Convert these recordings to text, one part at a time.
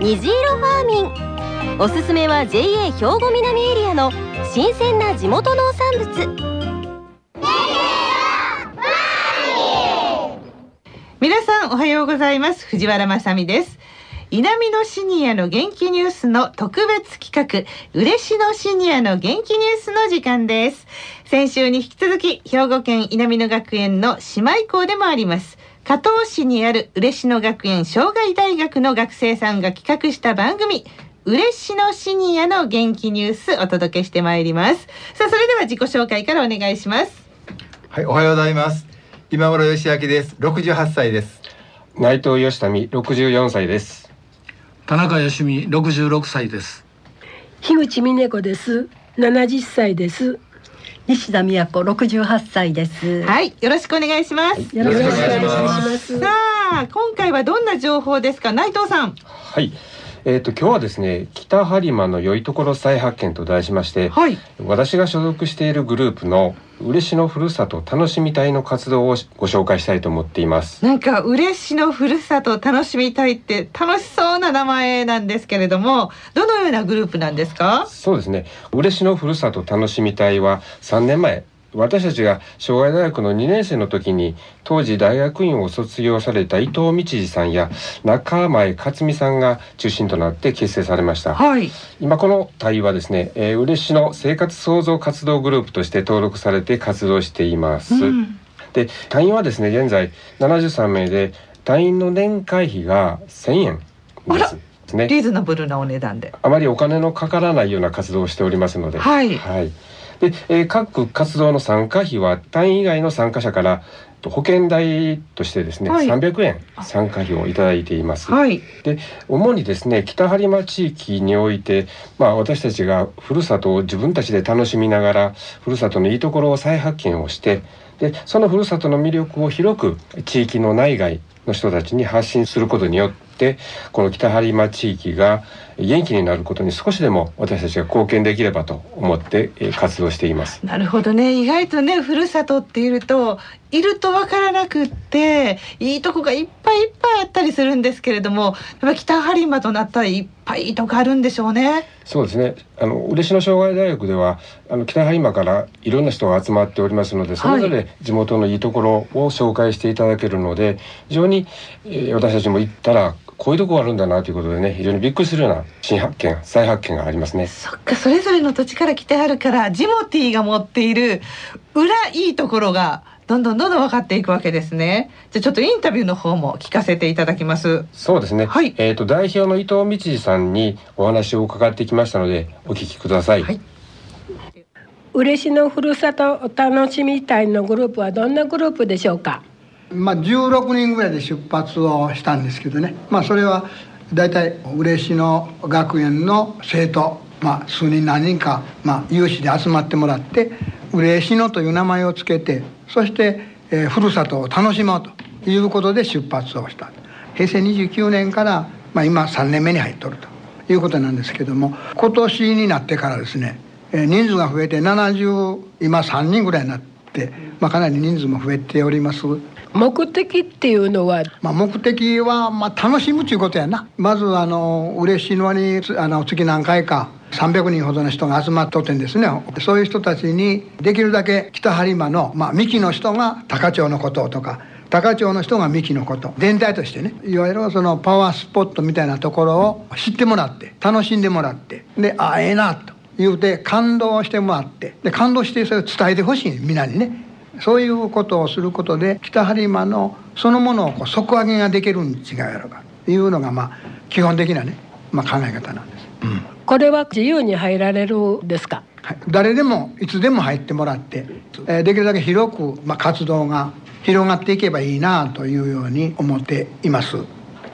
虹色ファーミン。おすすめは JA 兵庫南エリアの新鮮な地元農産物。皆さんおはようございます。藤原まさです。南のシニアの元気ニュースの特別企画嬉野シニアの元気ニュースの時間です。先週に引き続き兵庫県稲美野学園の姉妹校でもあります。加東市にある嬉野学園障害大学の学生さんが企画した番組嬉野シニアの元気ニュースお届けしてまいります。さあそれでは自己紹介からお願いします。はいおはようございます。今村義明です。68歳です。内藤義民64歳です。田中義美66歳です。樋口美音子です。70歳です西田美子六十八歳です。はいよろしくお願いします、よろしくお願いします。さあ今回はどんな情報ですか？内藤さん。はいえーと、今日はですね北播磨の良いところ再発見と題しまして、はい、私が所属しているグループの嬉野ふるさと楽しみたいの活動をご紹介したいと思っています。なんか嬉野ふるさと楽しみたいって楽しそうな名前なんですけれどもどのようなグループなんですか？そうですね。嬉野ふるさと楽しみたいは3年前私たちが障害大学の2年生の時に当時大学院を卒業された伊藤道次さんや中前克美さんが中心となって結成されました、はい、今この隊はですね、えー、嬉野生活創造活動グループとして登録されて活動しています、うん、で隊員はですね現在73名で隊員の年会費が1000円です。ね。リーズナブルなお値段で。あまりお金のかからないような活動をしておりますので。はい、はいで、えー、各活動の参加費は単位以外の参加者から保険代としてですね、はい、300円参加費をいただいています。はい、で主にですね北播磨地域において、まあ、私たちがふるさとを自分たちで楽しみながらふるさとのいいところを再発見をしてでそのふるさとの魅力を広く地域の内外の人たちに発信することによってこの北播磨地域が元気になることに少しでも私たちが貢献できればと思って活動しています。なるほどね。意外とねふるさとっているといるとわからなくっていいとこがいっぱいいっぱいあったりするんですけれどもやっぱ北播磨となったらいっぱいいいとこあるんでしょうね。そうですね。あの嬉野障害大学ではあの北播磨からいろんな人が集まっておりますのでそれぞれ地元のいいところを紹介していただけるので非常に、えー、私たちも行ったらこういうとこがあるんだなということでね非常にびっくりするような新発見再発見がありますねそっかそれぞれの土地から来てあるからジモティーが持っている裏いいところがどんどんどんどん分かっていくわけですね。じゃちょっとインタビューの方も聞かせていただきます。そうですね。はい。えっ、ー、と代表の伊藤道次さんにお話を伺ってきましたのでお聞きください。はい。嬉野ふるさとお楽しみ隊のグループはどんなグループでしょうか？まあ、16人ぐらいで出発をしたんですけどね、まあ、それは大体嬉野学園の生徒、まあ、数人何人か、まあ、有志で集まってもらって嬉野という名前を付けてそして、えー、ふるさとを楽しもうということで出発をした。平成29年から、まあ、今3年目に入っとるということなんですけども今年になってからですね、えー、人数が増えて70今3人ぐらいになって、まあ、かなり人数も増えております。目的っていうのは、まあ、目的はまあ楽しむということやな。まずあの嬉野にあの月何回か300人ほどの人が集まっとってんですね。そういう人たちにできるだけ北播磨の、まあ、三木の人が高町のこととか高町の人が三木のこと全体としてね。いわゆるそのパワースポットみたいなところを知ってもらって楽しんでもらってでああええなと言うて感動してもらってで感動してそれを伝えてほしい皆にね。そういうことをすることで北播磨のそのものをこう底上げができるん違うやろかというのがまあ基本的なね、まあ、考え方なんです、うん、これは自由に入られるですか、はい、誰でもいつでも入ってもらって、えー、できるだけ広く、まあ、活動が広がっていけばいいなというように思っています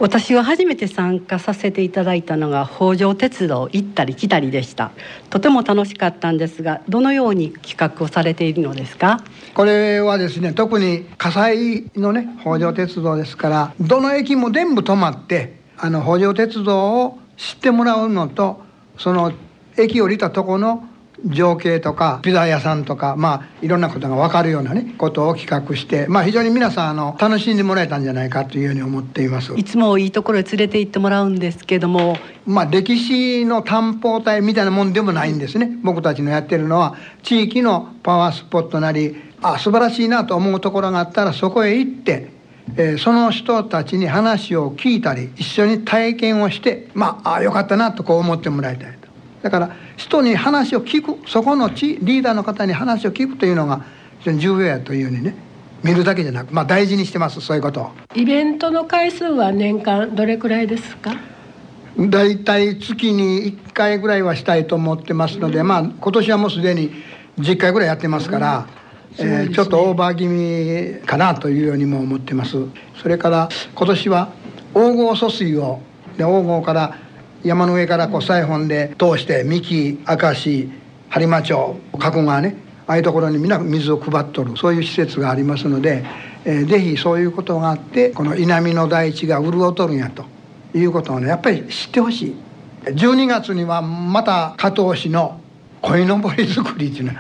私は初めて参加させていただいたのが北条鉄道行ったり来たりでした。とても楽しかったんですがどのように企画をされているのですか？これはですね特に火災のね北条鉄道ですからどの駅も全部止まってあの北条鉄道を知ってもらうのとその駅降りたとこの情景とかピザ屋さんとかまあいろんなことが分かるようなねことを企画してまあ非常に皆さんあの楽しんでもらえたんじゃないかというふうに思っています。いつもいいところへ連れて行ってもらうんですけども。まあ歴史の担保隊みたいなもんでもないんですね。僕たちのやってるのは地域のパワースポットなりあ素晴らしいなと思うところがあったらそこへ行ってえー、その人たちに話を聞いたり一緒に体験をしてまああよかったなとこう思ってもらいたい。とだから人に話を聞くそこの地リーダーの方に話を聞くというのが非常に重要やというふうにね見るだけじゃなくまあ大事にしてますそういうことを。イベントの回数は年間どれくらいですか？大体月に1回ぐらいはしたいと思ってますので、まあ今年はもうすでに10回ぐらいやってますから、うん。ね、えー、ちょっとオーバー気味かなというようにも思ってます。それから今年は黄金疎水をで黄金から山の上からこうサイフォンで通して三木明石播磨町加古川ね。ああいうところにみんな水を配っとるそういう施設がありますので、えー、ぜひそういうことがあってこの稲美の大地が潤うとるんやと。いうことをねやっぱり知ってほしい。12月にはまた加藤市の鯉のぼり作りっていうの。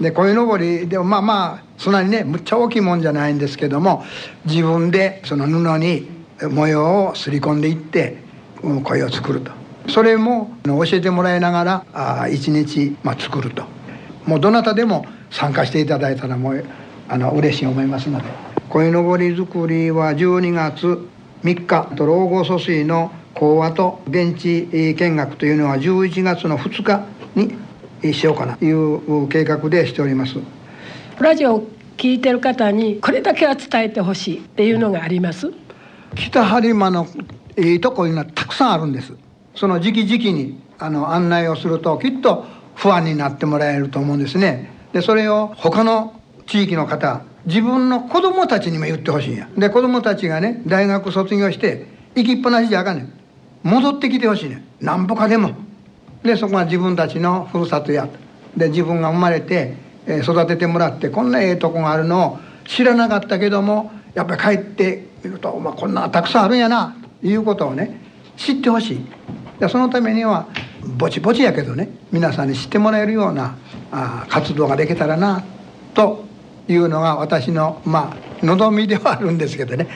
で鯉のぼりでもまあまあそんなにねむっちゃ大きいもんじゃないんですけども自分でその布に模様をすり込んでいって鯉を作ると。それも教えてもらいながらあ一日、まあ、作ると。もうどなたでも参加していただいたらもうあの嬉しい思いますので。鯉のぼり作りは12月3日と老後疎水の講話と現地見学というのは11月の2日にしようかなという計画でしております。ラジオを聞いてる方にこれだけは伝えてほしいっていうのがあります？北播磨のいいとこいうのはたくさんあるんですその時期時期にあの案内をするときっと不安になってもらえると思うんですね。でそれを他の地域の方自分の子供たちにも言ってほしいんや。で子供たちがね大学卒業して行きっぱなしじゃあかんねん。戻ってきてほしいねん。なんぼかでも。でそこは自分たちのふるさとや。で自分が生まれて、え育ててもらってこんなええとこがあるのを知らなかったけどもやっぱり帰ってみると、まあ、こんなたくさんあるんやなということをね知ってほしい。でそのためにはぼちぼちやけどね皆さんに知ってもらえるようなあ活動ができたらなというのが私のまあ望みではあるんですけどね。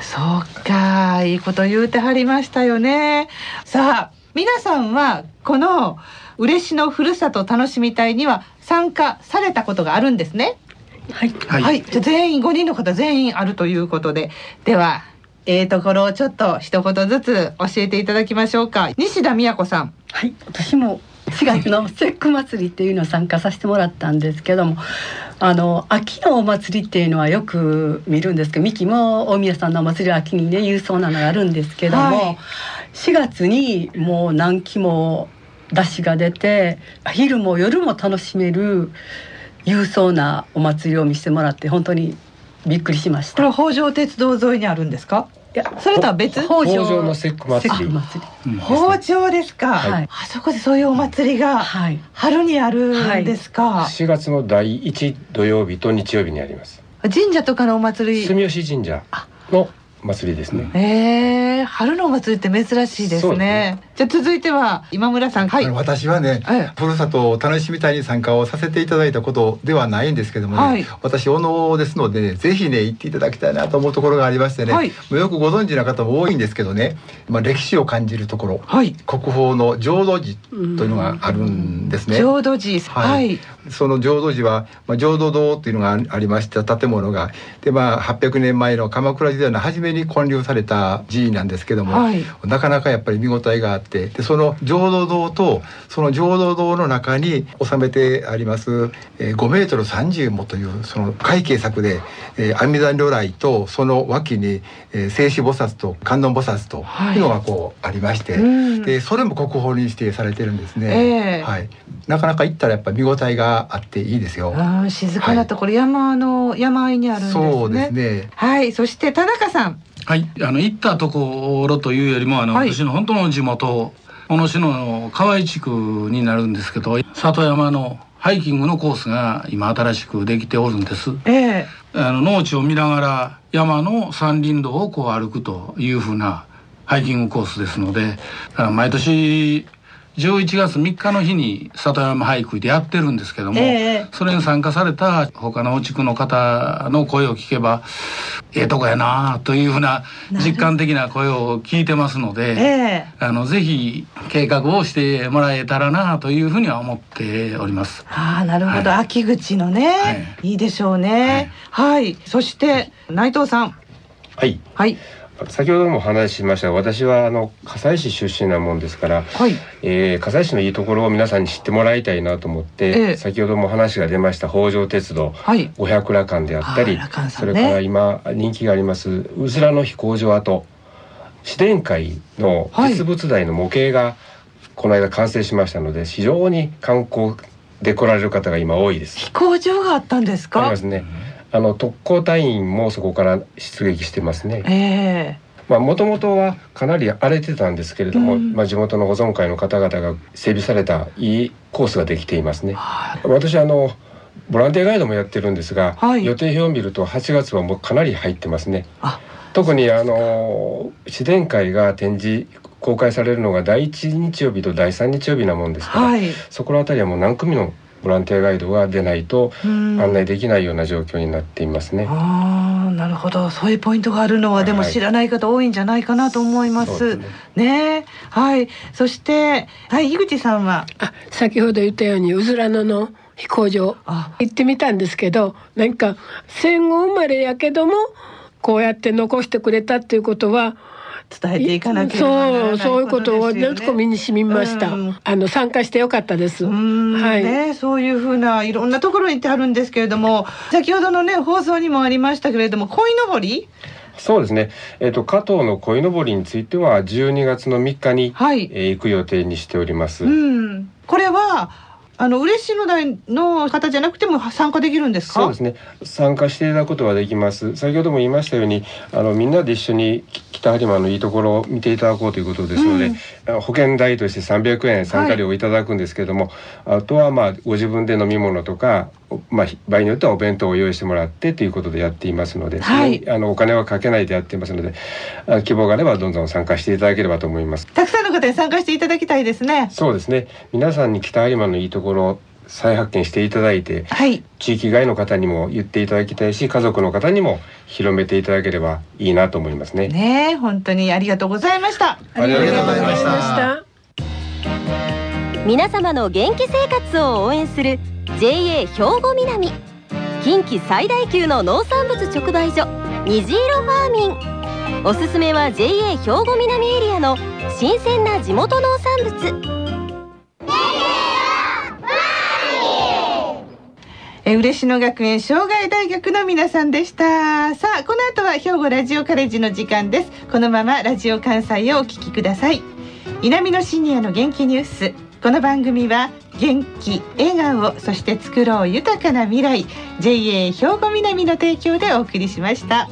そうかいいこと言うてはりましたよね。さあ皆さんはこの嬉野ふるさと楽しみ隊には参加されたことがあるんですね？はい。はい。はい、じゃ全員5人の方全員あるということで、ではええところをちょっと一言ずつ教えていただきましょうか西田美子さんはい私も4月の節句祭りっていうのを参加させてもらったんですけどもあの秋のお祭りっていうのはよく見るんですけど三木も大宮さんのお祭りは秋にね郵送なのがあるんですけども、はい、4月にもう何期も出汁が出て昼も夜も楽しめる勇壮なお祭りを見せてもらって本当にびっくりしました。これ北条鉄道沿いにあるんですか？いやそれとは別？北条の節句祭り。北条ですか、はい、あそこでそういうお祭りが春にあるんですか、はい、4月の第一土曜日と日曜日にあります。神社とかのお祭り？住吉神社の祭りですね。ええー、春の祭りって珍しいですね。すねじゃあ続いては今村さん。はい。私はね、はい、ふるさとを楽しみたいに参加をさせていただいたことではないんですけどもね、はい、私小野ですのでね、ぜひね行っていただきたいなと思うところがありましてね、はい、よくご存知の方も多いんですけどね、まあ歴史を感じるところ、はい、国宝の浄土寺というのがあるんですね。浄土寺、はい。その浄土寺は、まあ、浄土堂というのがありました建物が。で、まあ、800年前の鎌倉時代の初めに建立された寺院なんですけども、はい、なかなかやっぱり見応えがあってでその浄土堂とその浄土堂の中に収めてあります、えー、5メートル30もというその海景作で、えー、阿弥陀如来とその脇に、えー、静止菩薩と観音菩薩というのがこうありまして、はい、でそれも国宝に指定されてるんですね。えー、はい、なかなか行ったらやっぱ見応えがあっていいですよ。静かなところ、はい、山の山あいにあるんですね。そうですね。はい、そして田中さん。はいあの行ったところというよりもあの、はい、私の本当の地元小野市の河合地区になるんですけど里山のハイキングのコースが今新しくできておるんです。えー、あの農地を見ながら山の山林道をこう歩くというふうなハイキングコースですので毎年11月3日の日に里山俳句でやってるんですけども、えー、それに参加された他の地区の方の声を聞けばええとこやなというふうな実感的な声を聞いてますので、えー、あのぜひ計画をしてもらえたらなというふうには思っております。ああなるほど、はい、秋口のね、はい、いいでしょうね。はい、はい、そして内藤さん。はい。はい。先ほども話しましたが私はあの笠井市出身なもんですから、はいえー、笠井市のいいところを皆さんに知ってもらいたいなと思って、えー、先ほども話が出ました北条鉄道、はい、五百羅漢であったり、ね、それから今人気がありますうずらの飛行場跡市電会の実物大の模型がこの間完成しましたので非常に観光で来られる方が今多いです。飛行場があったんですか？ありますね。あの特攻隊員もそこから出撃してますね。えーまあもともとはかなり荒れてたんですけれども、うん、まあ地元の保存会の方々が整備されたいいコースができていますね。私あのボランティアガイドもやってるんですが、はい、予定表を見ると8月はもうかなり入ってますね。特にあの自然会が展示公開されるのが第1日曜日と第3日曜日なもんですから、はい、そこの辺りはもう何組のボランティアガイドが出ないと案内できないような状況になっていますね。ああ、なるほど。そういうポイントがあるのは、でも知らない方多いんじゃないかなと思います。ねね、はい。そして、はい、井口さんは？あ、先ほど言ったように、うずらのの飛行場行ってみたんですけど、なんか戦後生まれやけども、こうやって残してくれたっていうことは。伝えていかなければならない、ね、そうそういうことを夏子身にしみました、うん、あの参加してよかったです。はい。ねそういうふうないろんなところに行ってあるんですけれども先ほどのね放送にもありましたけれども鯉のぼり？そうですね。えっ、ー、と加藤の鯉のぼりについては12月の3日に、はい、えー、行く予定にしております。うん。これはあの嬉野台の方じゃなくても参加できるんですか？そうですね。参加していただくことはできます。先ほども言いましたように、あのみんなで一緒に北播磨のいいところを見ていただこうということですので、うん、保険代として300円参加料をいただくんですけれども、はい、あとはまあご自分で飲み物とかまあ、場合によってはお弁当を用意してもらってということでやっていますので、はい、あのお金はかけないでやっていますので希望があればどんどん参加していただければと思います。たくさんの方に参加していただきたいですね。そうですね。皆さんに北有馬のいいところ再発見していただいて、はい、地域外の方にも言っていただきたいし家族の方にも広めていただければいいなと思いますね。ね本当にありがとうございました。ありがとうございました。皆様の元気生活を応援する JA 兵庫南。近畿最大級の農産物直売所虹色ファーミン。おすすめは JA 兵庫南エリアの新鮮な地元農産物。え嬉野学園障害大学の皆さんでした。さあこの後は兵庫ラジオカレッジの時間です。このままラジオ関西をお聞きください。南のシニアの元気ニュース。この番組は元気笑顔そして作ろう豊かな未来 JA 兵庫南の提供でお送りしました。